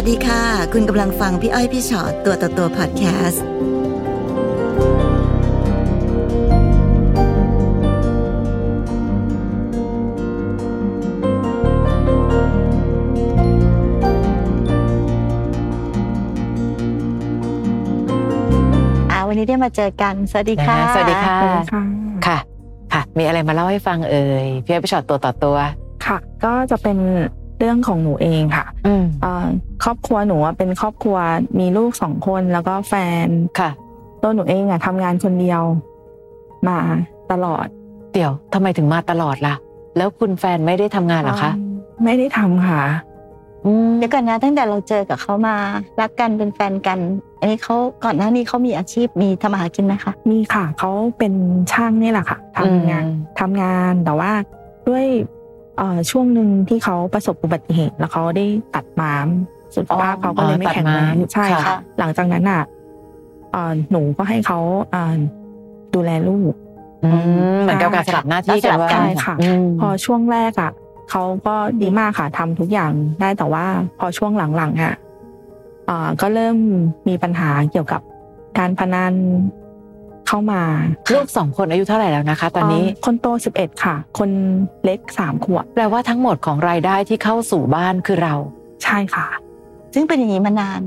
วัสดีค่ะ คุณกำลังฟังพี่อ้อยพี่ชอตตัวต่อตัวพอดแคสต์อ่าวันนี้ได้มาเจอกันสวัสดีค่ะนะฮะสวัสดีค่ะ สวัสดีค่ะ ค่ะ ค่ะ มีอะไรมาเล่าให้ฟังเอ่ย พี่อ้อยพี่ชอตตัวต่อตัว ค่ะ ก็จะเป็นเรื่องของหนูเองค่ะอืมเอ่อ ครอบครัวหนูอะเป็นครอบครัวมีลูกสองคนแล้วก็แฟนค่ะ ตัวหนูเองอะทำงานคนเดียว มาตลอด เดี๋ยวทำไมถึงมาตลอดล่ะ แล้วคุณแฟนไม่ได้ทำงานเหรอคะ ไม่ได้ทำค่ะอืมเดี๋ยวก่อนนะตั้งแต่เราเจอกับเขามารักกันเป็นแฟนกันอันนี้เขาก่อนหน้านี้เขามีอาชีพมีทำมาหากินไหมคะมีค่ะเขาเป็นช่างนี่แหละค่ะทำงานทำงานแต่ว่าด้วยเอ่อช่วงหนึ่งที่เขาประสบอุบัติเหตุแล้วเขาได้ตัดม้าม สุขภาพเขาก็เลยไม่แข็งแรงใช่ค่ะ หลังจากนั้นอะเอ่อหนูก็ให้เขาเอ่อดูแลลูกอืมเหมือนกับการสลับหน้าที่กันว่าใช่ค่ะอืมพอช่วงแรกอะเขาก็ดีมากค่ะทำทุกอย่างได้แต่ว่าพอช่วงหลังๆอะอ่าก็เริ่มมีปัญหาเกี่ยวกับการพนันเข้ามาลูกสองคนอายุเท่าไหร่แล้วนะคะ ตอนนี้าคนโตสิบเอ็ดค่ะ คนเล็กสามขวบแปลว่าทั้งหมดของรายได้ที่เข้าสู่บ้านคือเรา ใช่ค่ะ ซึ่งเป็นอย่างนี้มานาน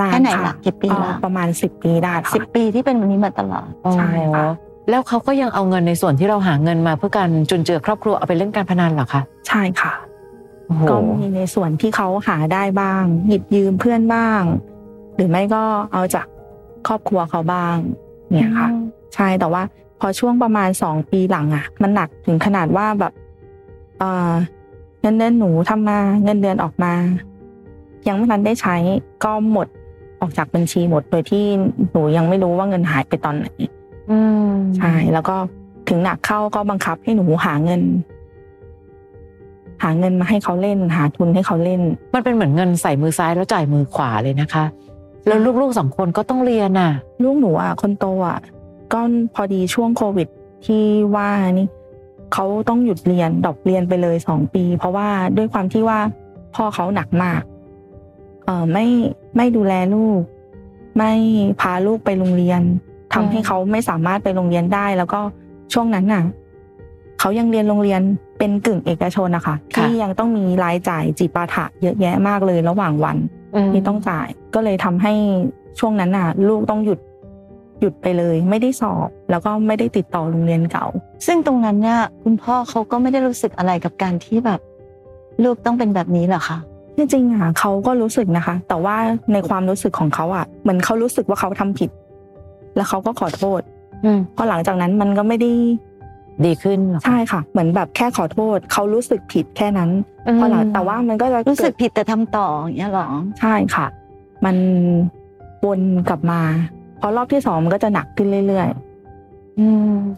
นานแค่ไหนค่ะล่ะกี่ปีอ่าละประมาณสิบปีได้ค่ะสิบปีที่เป็นแบบนี้มาตลอดใช่ค่ะอ๋อแล้วเขาก็ยังเอาเงินในส่วนที่เราหาเงินมาเพื่อการจุนเจือครอบครัวเอาไปเล่นการพนันเหรอคะใช่ค่ะโอ้โหก็มีในส่วนที่เขาหาได้บ้าง หยิบยืมเพื่อนบ้าง หรือไม่ก็เอาจากครอบครัวเขาบ้าง เนี่ยค่ะ ใช่แต่ว่า พอช่วงประมาณสองปีหลังอะ มันหนักถึงขนาดว่าแบบเออเงินเดือนหนูทำมาเงินเดือนออกมา ยังไม่ทันได้ใช้ก็หมดออกจากบัญชีหมดโดยที่หนูยังไม่รู้ว่าเงินหายไปตอนไหนอืมใช่แล้วก็ถึงหนักเข้าก็บังคับให้หนูหาเงิน หาเงินมาให้เขาเล่น หาทุนให้เขาเล่น มันเป็นเหมือนเงินใส่มือซ้ายแล้วจ่ายมือขวาเลยนะคะ แล้วลูกๆสองคนก็ต้องเรียนน่ะ ลูกหนูอะคนโตอะก็พอดีช่วงโควิดที่ว่านี่เขาต้องหยุดเรียนดรอปเรียนไปเลยสองปี เพราะว่าด้วยความที่ว่าพ่อเขาหนักมากเอ่อ ไม่ไม่ดูแลลูก ไม่พาลูกไปโรงเรียนทำให้เขาไม่สามารถไปโรงเรียนได้ แล้วก็ช่วงนั้นน่ะเขายังเรียนโรงเรียนเป็นกึ่งเอกชนนะคะค่ะที่ยังต้องมีรายจ่ายจิปาถะเยอะแยะมากเลยระหว่างวันที่ต้องจ่าย ก็เลยทำให้ช่วงนั้นน่ะ ลูกต้องหยุดหยุดไปเลย ไม่ได้สอบ แล้วก็ไม่ได้ติดต่อโรงเรียนเก่า ซึ่งตรงนั้นเนี่ยคุณพ่อเขาก็ไม่ได้รู้สึกอะไรกับการที่แบบ ลูกต้องเป็นแบบนี้เหรอคะ จริงๆอะเขาก็รู้สึกนะคะ แต่ว่าในความรู้สึกของเขาอะเหมือนเขารู้สึกว่าเขาทำผิด แล้วเขาก็ขอโทษอืมพอหลังจากนั้นมันก็ไม่ได้ดีขึ้นเหรอคะใช่ค่ะ เหมือนแบบแค่ขอโทษเขารู้สึกผิดแค่นั้นพอหลังแต่ว่ามันก็จะรู้สึกเดผิดแต่ทำต่ออย่างเงี้ยเหรอใช่ค่ะ มันวนกลับมาพอรอบที่สองมันก็จะหนักขึ้นเรื่อยๆอืม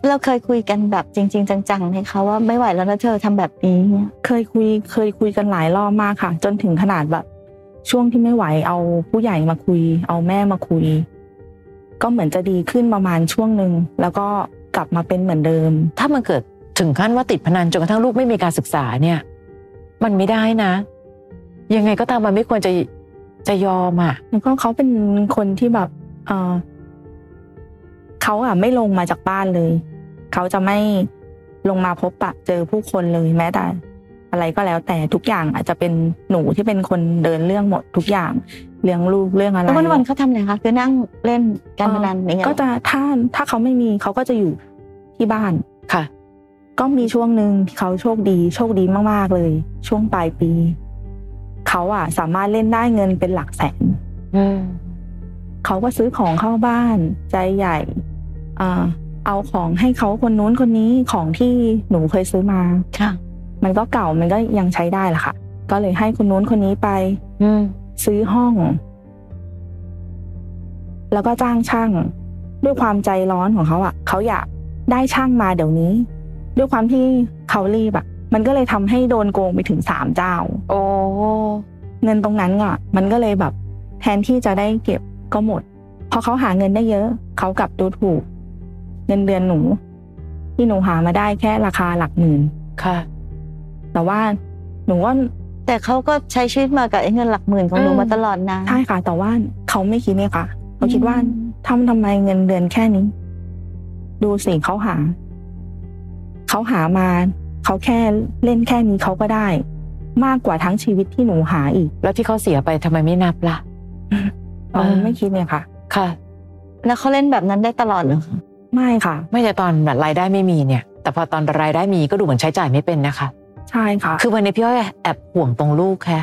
เราเคยคุยกันแบบจริง ๆ จังๆไหมคะว่าไม่ไหวแล้วนะเธอทำแบบนี้เนี่ยเคยคุยเคยคุยกันหลายรอบมากค่ะ จนถึงขนาดแบบ ช่วงที่ไม่ไหวเอาผู้ใหญ่มาคุย เอาแม่มาคุย ก็เหมือนจะดีขึ้นประมาณช่วงหนึ่งแล้วก็กลับมาเป็นเหมือนเดิม ถ้ามันเกิดถึงขั้นว่าติดพนันจนกระทั่งลูกไม่มีการศึกษาเนี่ย มันไม่ได้นะ ยังไงก็ตามมันไม่ควรจะจะยอมอะแล้วก็เขาเป็นคนที่แบบเออ เขาอะไม่ลงมาจากบ้านเลย เขาจะไม่ลงมาพบปะเจอผู้คนเลยแม้แต่ อะไรก็แล้วแต่ทุกอย่างอาจจะเป็นหนูที่เป็นคนเดินเรื่องหมดทุกอย่างเลี้ยงลูกเรื่องอะไรแล้ววันๆเขาทำอะไรคะคือนั่งเล่นการพนันอย่างเงี้ยก็จะถ้าถ้าเขาไม่มีเขาก็จะอยู่ที่บ้านค่ะ ก็มีช่วงหนึ่งที่เขาโชคดีโชคดีมากๆเลย ช่วงปลายปี เขาอะสามารถเล่นได้เงินเป็นหลักแสนอืมเขาก็ซื้อของเข้าบ้าน ใจใหญ่อ่า เอาของให้เขาคนนู้นคนนี้ของที่หนูเคยซื้อมาค่ะ มันก็เก่ามันก็ยังใช้ได้แหละค่ะ ก็เลยให้คนนู้นคนนี้ไป อืมซื้อห้อง แล้วก็จ้างช่าง ด้วยความใจร้อนของเขาอะเขาอยากได้ช่างมาเดี๋ยวนี้ ด้วยความที่เขารีบอะมันก็เลยทำให้โดนโกงไปถึงสามเจ้า โอ้เงินตรงนั้นอะมันก็เลยแบบ แทนที่จะได้เก็บก็หมดพอเขาหาเงินได้เยอะเขากลับดูถูก เงินเดือนหนู ที่หนูหามาได้แค่ราคาหลักหมื่นค่ะ แต่ว่าหนูว่าแต่เขาก็ใช้ชีวิตมากับไอ้เงินหลักหมื่นของหนูอืมมาตลอดนะใช่ค่ะ แต่ว่าเขาไม่คิดเนี่ยค่ะเขาคิดว่าอืมทำทำไมเงินเดือนแค่นี้ ดูสิเขาหาเขาหามาเขาแค่เล่นแค่นี้เขาก็ได้ มากกว่าทั้งชีวิตที่หนูหาอีก แล้วที่เขาเสียไปทำไมไม่นับล่ะเราอ่าไม่คิดเนี่ยค่ะ ค่ะ แล้วเขาเล่นแบบนั้นได้ตลอดเหรอคะ ไม่ค่ะ ไม่แต่ตอนแบบรายได้ไม่มีเนี่ย แต่พอตอนรายได้มีก็ดูเหมือนใช้จ่ายไม่เป็นนะคะ ใช่ค่ะ คือวันนี้พี่อ้อยแอบห่วงตรงลูกแค่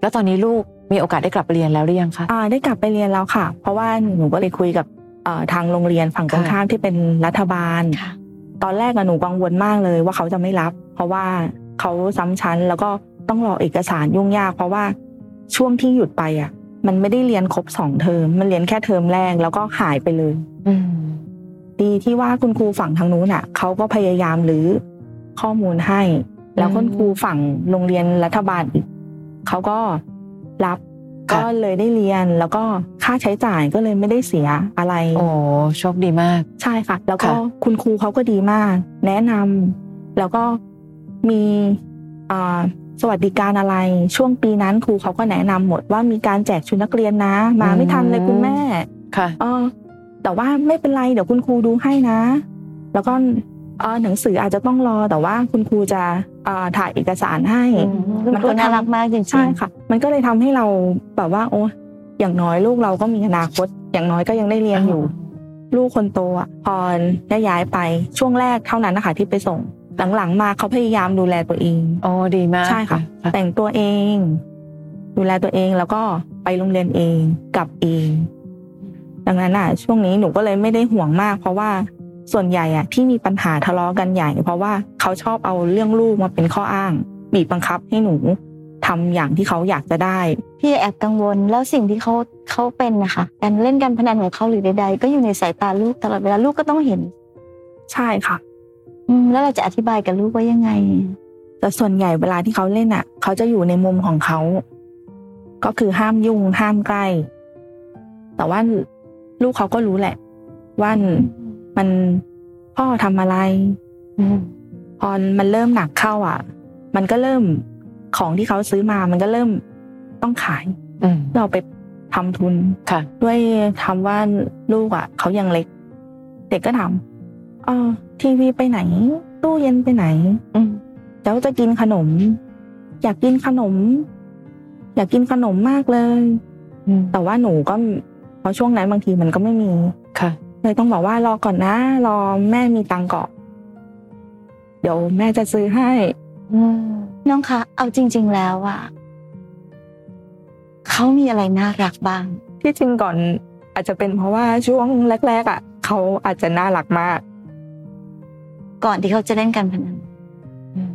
แล้วตอนนี้ลูกมีโอกาสได้กลับไปเรียนแล้วหรือยังคะอ่าได้กลับไปเรียนแล้วค่ะ เพราะว่าหนูก็เลยคุยกับเอ่อทางโรงเรียนฝั่งตรงค่ะข้ามที่เป็นรัฐบาลค่ะตอนแรกอะหนูกังวลมากเลยว่าเขาจะไม่รับ เพราะว่าเขาซ้ำชั้นแล้วก็ต้องรอเอกสารยุ่งยาก เพราะว่าช่วงที่หยุดไปอะมันไม่ได้เรียนครบสองเทอมมันเรียนแค่เทอมแรกแล้วก็หายไปเลยอืม ดีที่ว่าคุณครูฝั่งทางนู้นอะเขาก็พยายามรื้อข้อมูลให้ แล้วคุณครูฝั่งโรงเรียนรัฐบาลอีกเขาก็รับค่ะก็เลยได้เรียนแล้วก็ค่าใช้จ่ายก็เลยไม่ได้เสียอะไร โอ้โชคดีมาก ใช่ค่ะ แล้วก็ค่ะคุณครูเขาก็ดีมาก แนะนำแล้วก็มีอ่าสวัสดิการอะไร ช่วงปีนั้นครูเขาก็แนะนำหมดว่ามีการแจกชุดนักเรียนนะ มาไม่ทันเลยคุณแม่ค่ะเออ แต่ว่าไม่เป็นไรเดี๋ยวคุณครูดูให้นะ แล้วก็เออหนังสืออาจจะต้องรอแต่ว่าคุณครูจะเอ่อถ่ายเอกสารให้ลูกครูน่ารักมากจริงๆใช่ค่ะ มันก็เลยทำให้เราแบบว่า โอ้อย่างน้อยลูกเราก็มีอนาคต อย่างน้อยก็ยังได้เรียนอยู่ ลูกคนโตอะพอได้ย้ายไปช่วงแรกเท่านั้นนะคะที่ไปส่ง หลังๆมาเขาพยายามดูแลตัวเองโอ้ดีมากใช่ค่ะ แต่งตัวเอง ดูแลตัวเองแล้วก็ไปโรงเรียนเองกลับเอง ดังนั้นอะช่วงนี้หนูก็เลยไม่ได้ห่วงมาก เพราะว่าส่วนใหญ่อะที่มีปัญหาทะเลาะกันใหญ่ เพราะว่าเขาชอบเอาเรื่องลูกมาเป็นข้ออ้าง บีบบังคับให้หนูทำอย่างที่เขาอยากจะได้ พี่แอบกังวลแล้วสิ่งที่เขาเขาเป็นนะคะการเล่นการพนันของเขาหรือใด ๆ ก็อยู่ในสายตาลูกตลอดเวลาลูกก็ต้องเห็น ใช่ค่ะ อืมแล้วเราจะอธิบายกับลูกว่ายังไง แต่ส่วนใหญ่เวลาที่เขาเล่นอะ เขาจะอยู่ในมุมของเขา ก็คือห้ามยุ่งห้ามใกล้ แต่ว่า ลูกเขาก็รู้แหละ ว่ามันพ่อทำอะไรอืมพอมันเริ่มหนักเข้าอะ มันก็เริ่มของที่เขาซื้อมา มันก็เริ่มต้องขายอืมเพื่อเอาไปทำทุนค่ะ ด้วยทำว่าลูกอะเขายังเล็ก เด็กก็ถามเออทีวีไปไหน ตู้เย็นไปไหน อืมแล้วจะกินขนม อยากกินขนม อยากกินขนมมากเลยอืมแต่ว่าหนูก็เพ ราะช่วงนั้นบางทีมันก็ไม่มีค่ะ เลยต้องบอกว่ารอก่อนนะ รอแม่มีตังค์ก่อนเดี๋ยวแม่จะซื้อให้น้องคะเอาจริง ๆ แล้วอะเขามีอะไรน่ารักบ้าง ที่จริงก่อนอาจจะเป็นเพราะว่าช่วงแรก ๆอะเขาอาจจะน่ารักมาก ก่อนที่เขาจะเล่นการพนันอืม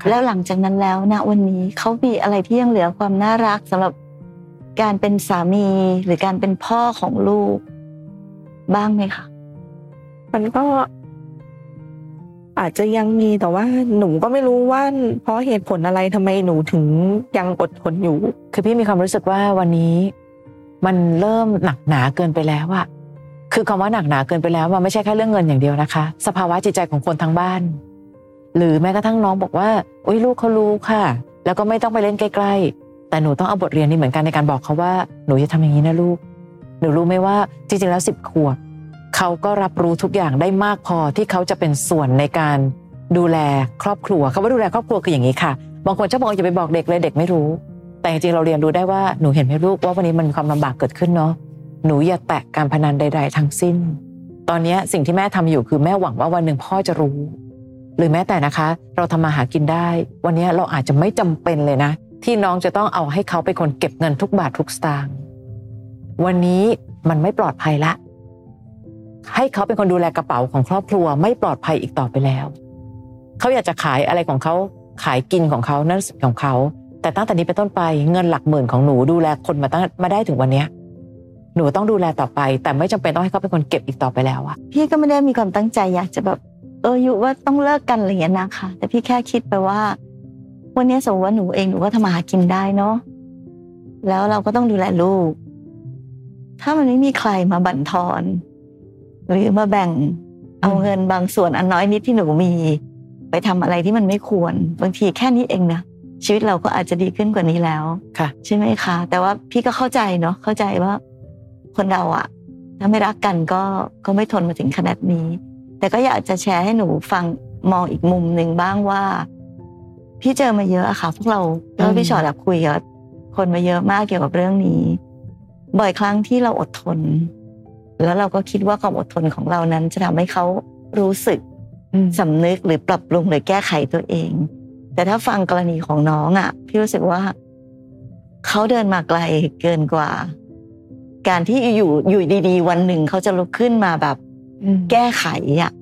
ค่ะแล้วหลังจากนั้นแล้วณวันนี้เขามีอะไรที่ยังเหลือความน่ารักสำหรับ การเป็นสามีหรือการเป็นพ่อของลูก บ้างไหมคะมันก็ อาจจะยังมีแต่ว่า หนูก็ไม่รู้ว่า เพราะเหตุผลอะไรทำไมหนูถึงยังอดทนอยู่ คือพี่มีความรู้สึกว่าวันนี้ มันเริ่มหนักหนาเกินไปแล้วอะคือคำว่าหนักหนาเกินไปแล้วมันไม่ใช่แค่เรื่องเงินอย่างเดียวนะคะ สภาวะจิตใจของคนทั้งบ้าน หรือแม้กระทั่งน้องบอกว่าอุ้ยลูกเขารู้ค่ะ แล้วก็ไม่ต้องไปเล่นใกล้ๆ แต่หนูต้องเอาบทเรียนนี้เหมือนกันในการบอกเขาว่าหนูจะทำอย่างนี้นะลูก หนูรู้ไหมว่าจริงๆแล้วสิบขวบเขาก็รับรู้ทุกอย่างได้มากพอที่เขาจะเป็นส่วนในการดูแลครอบครัวคำว่าดูแลครอบครัวคืออย่างนี้ค่ะ บางคนชอบบอกอย่าไปบอกเด็กเลยเด็กไม่รู้ แต่จริงๆเราเรียนรู้ได้ว่าหนูเห็นไหมลูกว่าวันนี้มันมีความลำบากเกิดขึ้นเนาะหนูอย่าแตะการพนันใด ๆ ทั้งสิ้น ตอนนี้สิ่งที่แม่ทำอยู่คือแม่หวังว่าวันหนึ่งพ่อจะรู้ หรือแม้แต่นะคะ เราทำมาหากินได้ วันนี้เราอาจจะไม่จำเป็นเลยนะ ที่น้องจะต้องเอาให้เขาเป็นคนเก็บเงินทุกบาททุกสตางค์วันนี้มันไม่ปลอดภัยละ ให้เขาเป็นคนดูแลกระเป๋าของครอบครัวไม่ปลอดภัยอีกต่อไปแล้ว เขาอยากจะขายอะไรของเขาขายกินของเขานั่นสิทธิ์ของเขา แต่ตั้งแต่นี้เป็นต้นไปเงินหลักหมื่นของหนูดูแลคนมาตั้งมาได้ถึงวันนี้หนูต้องดูแลต่อไป แต่ไม่จำเป็นต้องให้เขาเป็นคนเก็บอีกต่อไปแล้วอะพี่ก็ไม่ได้มีความตั้งใจอยากจะแบบเอออยู่ว่าต้องเลิกกันอะไรอย่างเงี้นะคะแต่พี่แค่คิดไปว่า วันนี้สมมติว่าหนูเองหนูก็ทำมาหากินได้เนาะแล้วเราก็ต้องดูแลลูก ถ้ามันไม่มีใครมาบั่นทอน หรือมาแบ่งเอาเงินบางส่วนอันน้อยนิดที่หนูมี ไปทำอะไรที่มันไม่ควร บางทีแค่นี้เองนะชีวิตเราก็อาจจะดีขึ้นกว่านี้แล้วค่ะ ใช่ไหมคะ แต่ว่าพี่ก็เข้าใจเนาะเข้าใจว่า คนเราอะถ้าไม่รักกันก็ก็ไม่ทนมาถึงขนาดนี้ แต่ก็อยากจะแชร์ให้หนูฟังมองอีกมุมหนึ่งบ้างว่า พี่เจอมาเยอะอะค่ะ พวกเราแล้วพี่ชอตอะคุยกับคนมาเยอะมากเกี่ยวกับเรื่องนี้ บ่อยครั้งที่เราอดทน แล้วเราก็คิดว่าความอดทนของเรานั้น จะทำให้เขารู้สึกอืมสำนึกหรือปรับปรุงหรือแก้ไขตัวเอง แต่ถ้าฟังกรณีของน้องอะพี่รู้สึกว่าเขาเดินมาไกลเกินกว่า การที่อยู่อยู่ดี ๆ วันหนึ่งเขาจะลุกขึ้นมาแบบอืมแก้ไขอะ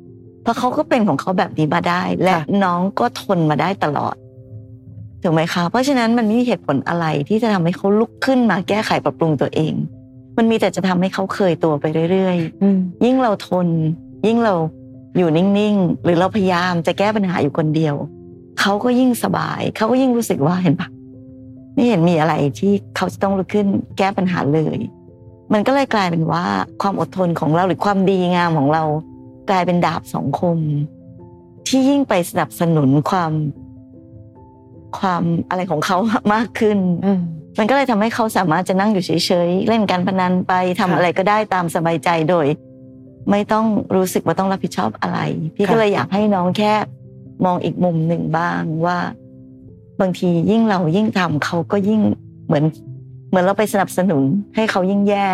เพราะเขาก็เป็นของเขาแบบนี้มาได้ และค่ะน้องก็ทนมาได้ตลอด ถูกไหมคะเพราะฉะนั้นมันไม่มีเหตุผลอะไรที่จะทำให้เขาลุกขึ้นมาแก้ไขปรับปรุงตัวเอง มันมีแต่จะทำให้เขาเคยตัวไปเรื่อยๆอืมยิ่งเราทน ยิ่งเราอยู่นิ่งๆหรือเราพยายามจะแก้ปัญหาอยู่คนเดียวเขาก็ยิ่งสบายเขาก็ยิ่งรู้สึกว่าเห็นปะไม่เห็นมีอะไรที่เขาจะต้องลุกขึ้นแก้ปัญหาเลย มันก็เลยกลายเป็นว่าความอดทนของเราหรือความดีงามของเรา กลายเป็นดาบสองคม ที่ยิ่งไปสนับสนุนความ ความอะไรของเขามากขึ้นอืมมันก็เลยทำให้เขาสามารถจะนั่งอยู่เฉยๆเล่นการพนันไปทำค่ะอะไรก็ได้ตามสบายใจโดย ไม่ต้องรู้สึกว่าต้องรับผิดชอบอะไร พี่ค่ะก็เลยอยากให้น้องแค่มองอีกมุมหนึ่งบ้างว่า บางทียิ่งเรายิ่งทำเขาก็ยิ่งเหมือน เหมือนเราไปสนับสนุนให้เขายิ่งแย่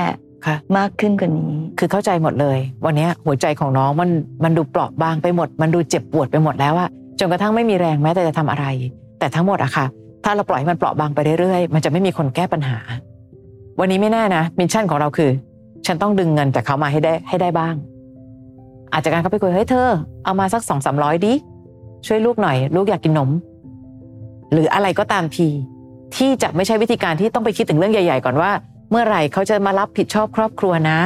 ค่ะมากขึ้นกว่านี้ คือเข้าใจหมดเลย วันเนี้ยหัวใจของน้องมันมันดูเปราะบางไปหมด มันดูเจ็บปวดไปหมดแล้วอะจนกระทั่งไม่มีแรงแม้แต่จะทำอะไร แต่ทั้งหมดอะค่ะ ถ้าเราปล่อยให้มันเปราะบางไปเรื่อยๆ มันจะไม่มีคนแก้ปัญหา วันนี้ไม่แน่นะ mission ของเราคือ ฉันต้องดึงเงินจากเขามาให้ได้ให้ได้บ้าง อาจจะการเขาไปคุยเฮ้ยเธอ เอามาสักสองสามร้อยดิช่วยลูกหน่อย ลูกอยากกินนม หรืออะไรก็ตามทีที่จะไม่ใช่วิธีการที่ต้องไปคิดถึงเรื่องใหญ่ ๆ ก่อนว่า เมื่อไหร่เขาจะมารับผิดชอบครอบครัวนะ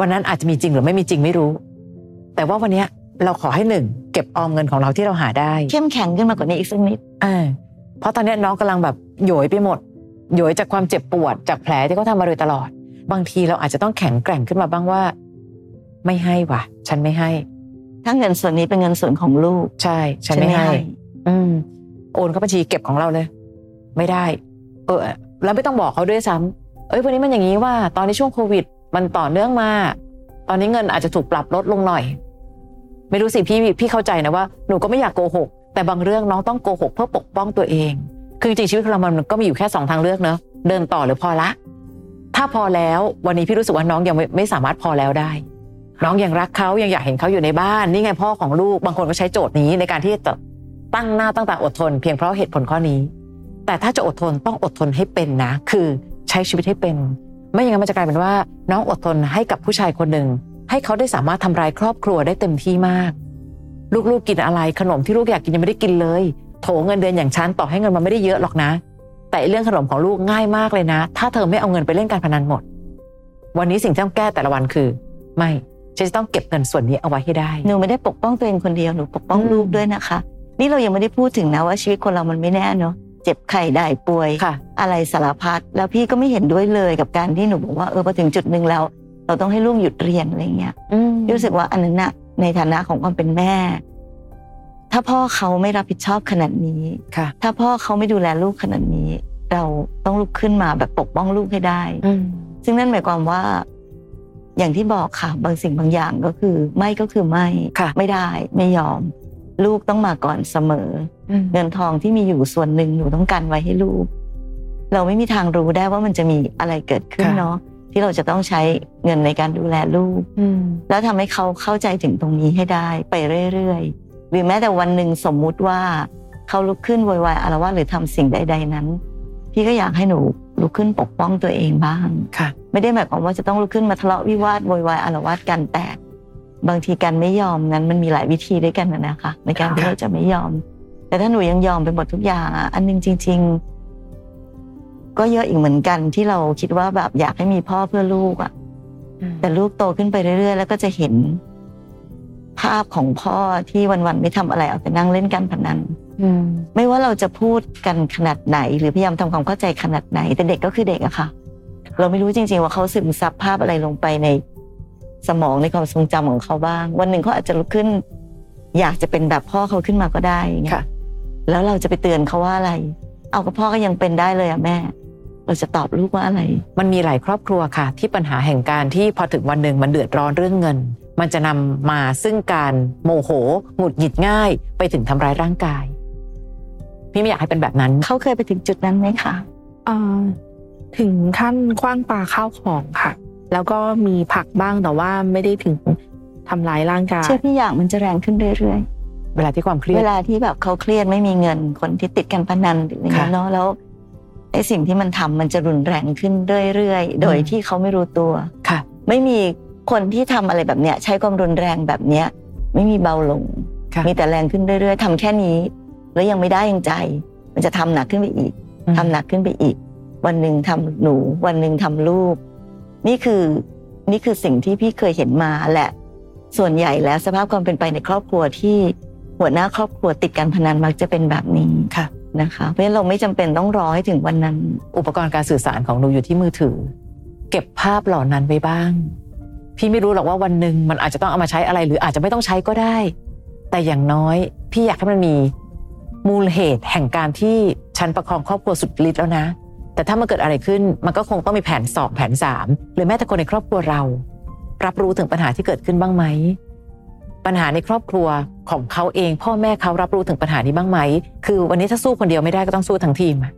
วันนั้นอาจจะมีจริงหรือไม่มีจริงไม่รู้ แต่ว่าวันนี้ เราขอให้หนึ่งเก็บออมเงินของเราที่เราหาได้ เข้มแข็งขึ้นมากว่านี้อีกสักนิดเออเพราะตอนเนี้ยน้องกำลังแบบโหยไปหมดโหยจากความเจ็บปวดจากแผลที่เขาทำมาโดยตลอด บางทีเราอาจจะต้องแข็งแกร่งขึ้นมาบ้างว่า ไม่ให้ว่ะ ฉันไม่ให้ ถ้าเงินส่วนนี้เป็นเงินส่วนของลูก ใช่ ฉันไม่ให้ อืม โอนเข้าบัญชีเก็บของเราเลย ไม่ได้ เออ แล้วไม่ต้องบอกเขาด้วยซ้ำเอ้ยวันนี้มันอย่างนี้ว่า ตอนนี้ช่วงโควิด มันต่อเนื่องมา ตอนนี้เงินอาจจะถูกปรับลดลงหน่อย ไม่รู้สิพี่พี่เข้าใจนะว่าหนูก็ไม่อยากโกหก แต่บางเรื่องน้องต้องโกหกเพื่อปกป้องตัวเอง คือจริงชีวิตของเรามันก็มีอยู่แค่สองทางเลือกเนอะเดินต่อหรือพอละ ถ้าพอแล้ววันนี้พี่รู้สึกว่าน้องยังไม่ไม่สามารถพอแล้วได้ น้องยังรักเขายังอยากเห็นเขาอยู่ในบ้านนี่ไงพ่อของลูกบางคนก็ใช้โจทย์นี้ในการที่จะตั้งหน้าตั้งตาอดทน เพียงเพราะเหตุผลข้อนี้ แต่ถ้าจะอดทนต้องอดทนให้เป็นนะ คือใช้ชีวิตให้เป็น ไม่อย่างนั้นมันจะกลายเป็นว่า น้องอดทนให้กับผู้ชายคนหนึ่ง ให้เขาได้สามารถทำร้ายครอบครัวได้เต็มที่มาก ลูกๆกินอะไรขนมที่ลูกอยากกินยังไม่ได้กินเลย โถเงินเดือนอย่างฉันต่อให้เงินมันไม่ได้เยอะหรอกนะ แต่เรื่องขนมของลูกง่ายมากเลยนะ ถ้าเธอไม่เอาเงินไปเล่นการพนันหมด วันนี้สิ่งที่ต้องแก้แต่ละวันคือ ไม่ฉันจะต้องเก็บเงินส่วนนี้เอาไว้ให้ได้หนูไม่ได้ปกป้องตัวเองคนเดียวหนูปกป้องอืมลูกด้วยนะคะ นี่เรายังไม่ได้พูดถึงนะว่าชีวิตคนเรามันไม่แน่เนาะเจ็บไข้ได้ป่วยค่ะอะไรสารพัดแล้วพี่ก็ไม่เห็นด้วยเลยกับการที่หนูบอกว่าเออพอถึงจุดหนึ่งแล้ว เราต้องให้ลูกหยุดเรียนอะไรเงี้ยอืมพี่รู้สึกว่าอันนั้นน่ะในฐานะของความเป็นแม่ ถ้าพ่อเขาไม่รับผิดชอบขนาดนี้ค่ะถ้าพ่อเขาไม่ดูแลลูกขนาดนี้ เราต้องลุกขึ้นมาแบบปกป้องลูกให้ได้อืมซึ่งนั่นหมายความว่า อย่างที่บอกค่ะ บางสิ่งบางอย่างก็คือ ไม่ก็คือไม่ค่ะไม่ได้ไม่ยอม ลูกต้องมาก่อนเสมออืมเงินทองที่มีอยู่ส่วนหนึ่งหนูต้องการไว้ให้ลูก เราไม่มีทางรู้ได้ว่ามันจะมีอะไรเกิดขึ้นเนาะ ที่เราจะต้องใช้เงินในการดูแลลูกอืมแล้วทำให้เขาเข้าใจถึงตรงนี้ให้ได้ไปเรื่อยๆหรือแม้แต่วันหนึ่งสมมุติว่าเขาลุกขึ้นโวยวายอารวาสหรือทำสิ่งใด ๆนั้น พี่ก็อยากให้หนูลุกขึ้นปกป้องตัวเองบ้างค่ะ ไม่ได้หมายความว่าจะต้องลุกขึ้นมาทะเลาะวิวาทโวยวายอารวาสกันแต่บางทีการไม่ยอมนั้นมันมีหลายวิธีด้วยกันนะนะคะ ในการที่ค่ะเราจะไม่ยอม แต่ถ้าหนูยังยอมไปหมดทุกอย่างอะอันหนึงจริง ๆ ก็เยอะอีกเหมือนกันที่เราคิดว่าแบบอยากให้มีพ่อเพื่อลูกอะแต่ลูกโตขึ้นไปเรื่อย ๆ แล้วก็จะเห็น ภาพของพ่อที่วันๆไม่ทำอะไรเอาแต่นั่งเล่นการพนันอืมไม่ว่าเราจะพูดกันขนาดไหน หรือพยายามทำความเข้าใจขนาดไหน แต่เด็กก็คือเด็กอะค่ะ เราไม่รู้จริง ๆ ว่าเขาซึมซับภาพอะไรลงไปในสมองในความทรงจำของเขาบ้าง วันหนึ่งเขาอาจจะลุกขึ้น อยากจะเป็นแบบพ่อเขาขึ้นมาก็ได้อย่างเงี้ค่ะยแล้วเราจะไปเตือนเขาว่าอะไร เอากับพ่อก็ยังเป็นได้เลยอะแม่ เราจะตอบลูกว่าอะไร มันมีหลายครอบครัวค่ะ ที่ปัญหาแห่งการที่พอถึงวันหนึ่งมันเดือดร้อนเรื่องเงิน มันจะนำมาซึ่งการโมโหหงุดหงิดง่าย ไปถึงทำร้ายร่างกาย พี่ไม่อยากให้เป็นแบบนั้นเขาเคยไปถึงจุดนั้นไหมคะเอ่อถึงขั้นคว้างปลาข้าวของค่ะ แล้วก็มีผลักบ้างแต่ว่าไม่ได้ถึงทำร้ายร่างกายเชื่อพี่อย่างมันจะแรงขึ้นเรื่อยเวลาที่ความเครีๆยเวดลาที่แบบเขาเครียดไม่มีเงินคนที่ติดกันพนันหรืออะไรเงี้ยค่ะเนาะแล้ว ไอ้สิ่งที่มันทำมันจะรุนแรงขึ้นเรื่อยๆ โดยอืมที่เขาไม่รู้ตัวค่ะ ไม่มีคนที่ทำอะไรแบบเนี้ยใช้ความรุนแรงแบบเนี้ยไม่มีเบาลงค่ะมีแต่แรงขึ้นเรื่อยๆทำแค่นี้ แล้วยังไม่ได้ยังใจ มันจะทำหนักขึ้นไปอีกอืมทำหนักขึ้นไปอีก วันหนึ่งทำหนู วันหนึ่งทำลูก นี่คือนี่คือสิ่งที่พี่เคยเห็นมาแหละ ส่วนใหญ่แล้วสภาพความเป็นไปในครอบครัวที่หัวหน้าครอบครัวติดการพนันมักจะเป็นแบบนี้ค่ะ นะคะเพราะฉะนั้นเราไม่จำเป็นต้องรอให้ถึงวันนั้น อุปกรณ์การสื่อสารของหนูอยู่ที่มือถือ เก็บภาพเหล่านั้นไว้บ้าง พี่ไม่รู้หรอกว่าวันหนึ่งมันอาจจะต้องเอามาใช้อะไร หรืออาจจะไม่ต้องใช้ก็ได้ แต่อย่างน้อยพี่อยากให้มันมีมูลเหตุแห่งการที่ฉันประคองครอบครัวสุดฤทธิ์แล้วนะ แต่ถ้ามันเกิดอะไรขึ้นมันก็คงต้องมีแผนสองแผนสามหรือแม้แต่คนในครอบครัวเรา รับรู้ถึงปัญหาที่เกิดขึ้นบ้างไหม ปัญหาในครอบครัวของเขาเอง พ่อแม่เขารับรู้ถึงปัญหานี้บ้างไหม คือวันนี้ถ้าสู้คนเดียวไม่ได้ก็ต้องสู้ทั้งทีมอะ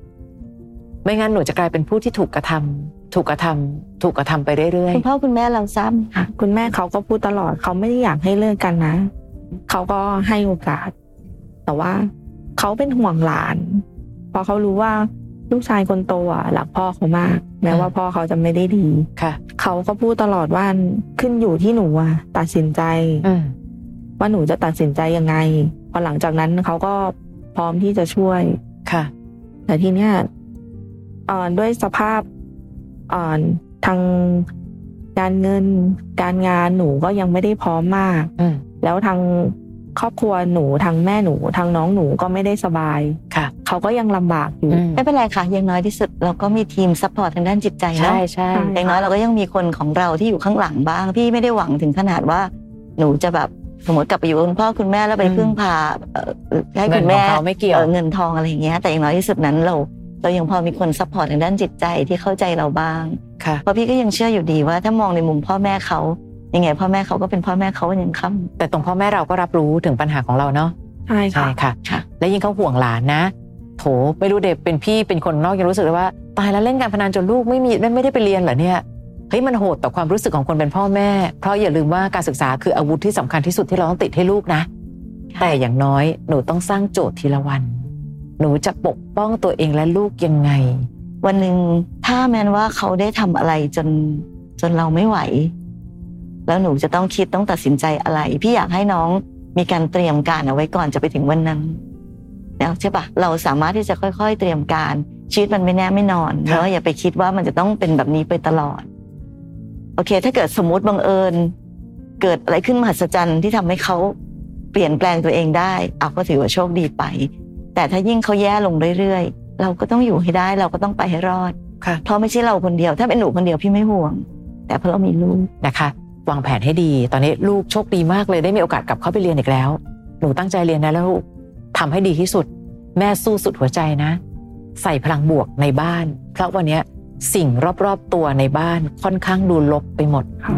ไม่งั้นหนูจะกลายเป็นผู้ที่ถูกกระทำถูกกระทำถูกกระทำไปเรื่อยคุณพ่อคุณแม่เราซ้ำค่ะคุณแม่เขาก็พูดตลอดเขาไม่ได้อยากให้เลิกกันนะ เขาก็ให้โอกาส แต่ว่าเขาเป็นห่วงหลานเพราะเขารู้ว่าลูกชายคนโตอะรักพ่อเขามาก แม้ว่าพ่อเขาจะไม่ได้ดีๆค่ะ เขาก็พูดตลอดว่าขึ้นอยู่ที่หนูอะตัดสินใจอืม ว่าหนูจะตัดสินใจยังไง พอหลังจากนั้นเขาก็พร้อมที่จะช่วยค่ะ แต่ทีเนี้ยเอ่อด้วยสภาพเอ่อทางการเงินการงานหนูก็ยังไม่ได้พร้อมมากอืมแล้วทางครอบครัวหนูทางแม่หนูทางน้องหนูก็ไม่ได้สบายค่ะ เขาก็ยังลำบากอยู่อืมไม่เป็นไรค่ะอย่างน้อยที่สุดเราก็มีทีม support ทางด้านจิตใจเนอะใช่ใช่อย่างน้อยเราก็ยังมีคนของเราที่อยู่ข้างหลังบ้างพี่ไม่ได้หวังถึงขนาดว่า หนูจะแบบ สมมติกลับไปอยู่กับคุณพ่อคุณแม่แล้วไปพึ่งพาเอ่อให้เงิคุนณขอแม่งเขาไม่เกี่ยวเอ่อเงินทองอะไรอย่างเงี้ย แต่อย่างน้อยที่สุดนั้นเรา เรายังพอมีคน support ทางด้านจิตใจที่เข้าใจเราบ้างค่ะเพราะพี่ก็ยังเชื่ออยู่ดีว่าถ้ามองในมุมพ่อแม่เขายังไงพ่อแม่เขาก็เป็นพ่อแม่เขาวันยังค่ำแต่ตรงพ่อแม่เราก็รับรู้ถึงปัญหาของเราเนาะใช่ใช่ค่ะค่ะค่ะ และยิ่งเขาห่วงหลานนะ โถไม่รู้เด็กเป็นพี่เป็นคนนอกยังรู้สึกเลยว่า ตายแล้วเล่นการพนันจนลูกไม่มีไม่ได้ไปเรียนเหรอเนี่ย เฮ้ยมันโหดต่อความรู้สึกของคนเป็นพ่อแม่ เพราะอย่าลืมว่าการศึกษาคืออาวุธที่สำคัญที่สุดที่เราต้องติดให้ลูกนะค่ะแต่อย่างน้อยหนูต้องสร้างโจทย์ทีละวัน หนูจะปกป้องตัวเองและลูกยังไง วันหนึ่งถ้าแม้นว่าเขาได้ทำอะไรจนจนเราไม่ไหว แล้วหนูจะต้องคิดต้องตัดสินใจอะไร พี่อยากให้น้องมีการเตรียมการเอาไว้ก่อนจะไปถึงวันนั้นแล้วใช่ปะเราสามารถที่จะค่อย ๆ เตรียมการชีวิตมันไม่แน่ไม่นอนค่ะแล้วอย่าไปคิดว่ามันจะต้องเป็นแบบนี้ไปตลอด โอเค ถ้าเกิดสมมุติบังเอิญ เกิดอะไรขึ้นมหัศจรรย์ที่ทำให้เขาเปลี่ยนแปลงตัวเองได้เอาก็ถือว่าโชคดีไป แต่ถ้ายิ่งเขาแย่ลงเรื่อยๆ เราก็ต้องอยู่ให้ได้เราก็ต้องไปให้รอดค่ะเพราะไม่ใช่เราคนเดียว ถ้าเป็นหนูคนเดียวพี่ไม่ห่วง แต่เพราะเรามีลูกนะคะวางแผนให้ดี ตอนนี้ลูกโชคดีมากเลยได้มีโอกาสกลับเข้าไปเรียนอีกแล้ว หนูตั้งใจเรียนนะแล้วลูกทำให้ดีที่สุด แม่สู้สุดหัวใจนะ ใส่พลังบวกในบ้าน เพราะวันเนี้ย สิ่งรอบๆตัวในบ้านค่อนข้างดูลบไปหมดค่ะ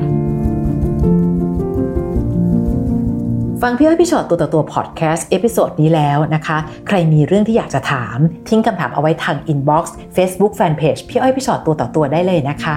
ฟังพี่อ้อยพี่ฉอดตัวต่อตัวพอดแคสต์ episode นี้แล้วนะคะ ใครมีเรื่องที่อยากจะถาม ทิ้งคำถามเอาไว้ทาง inbox เฟซบุ๊กแฟนเพจพี่อ้อยพี่ฉอดตัวต่อตัวได้เลยนะคะ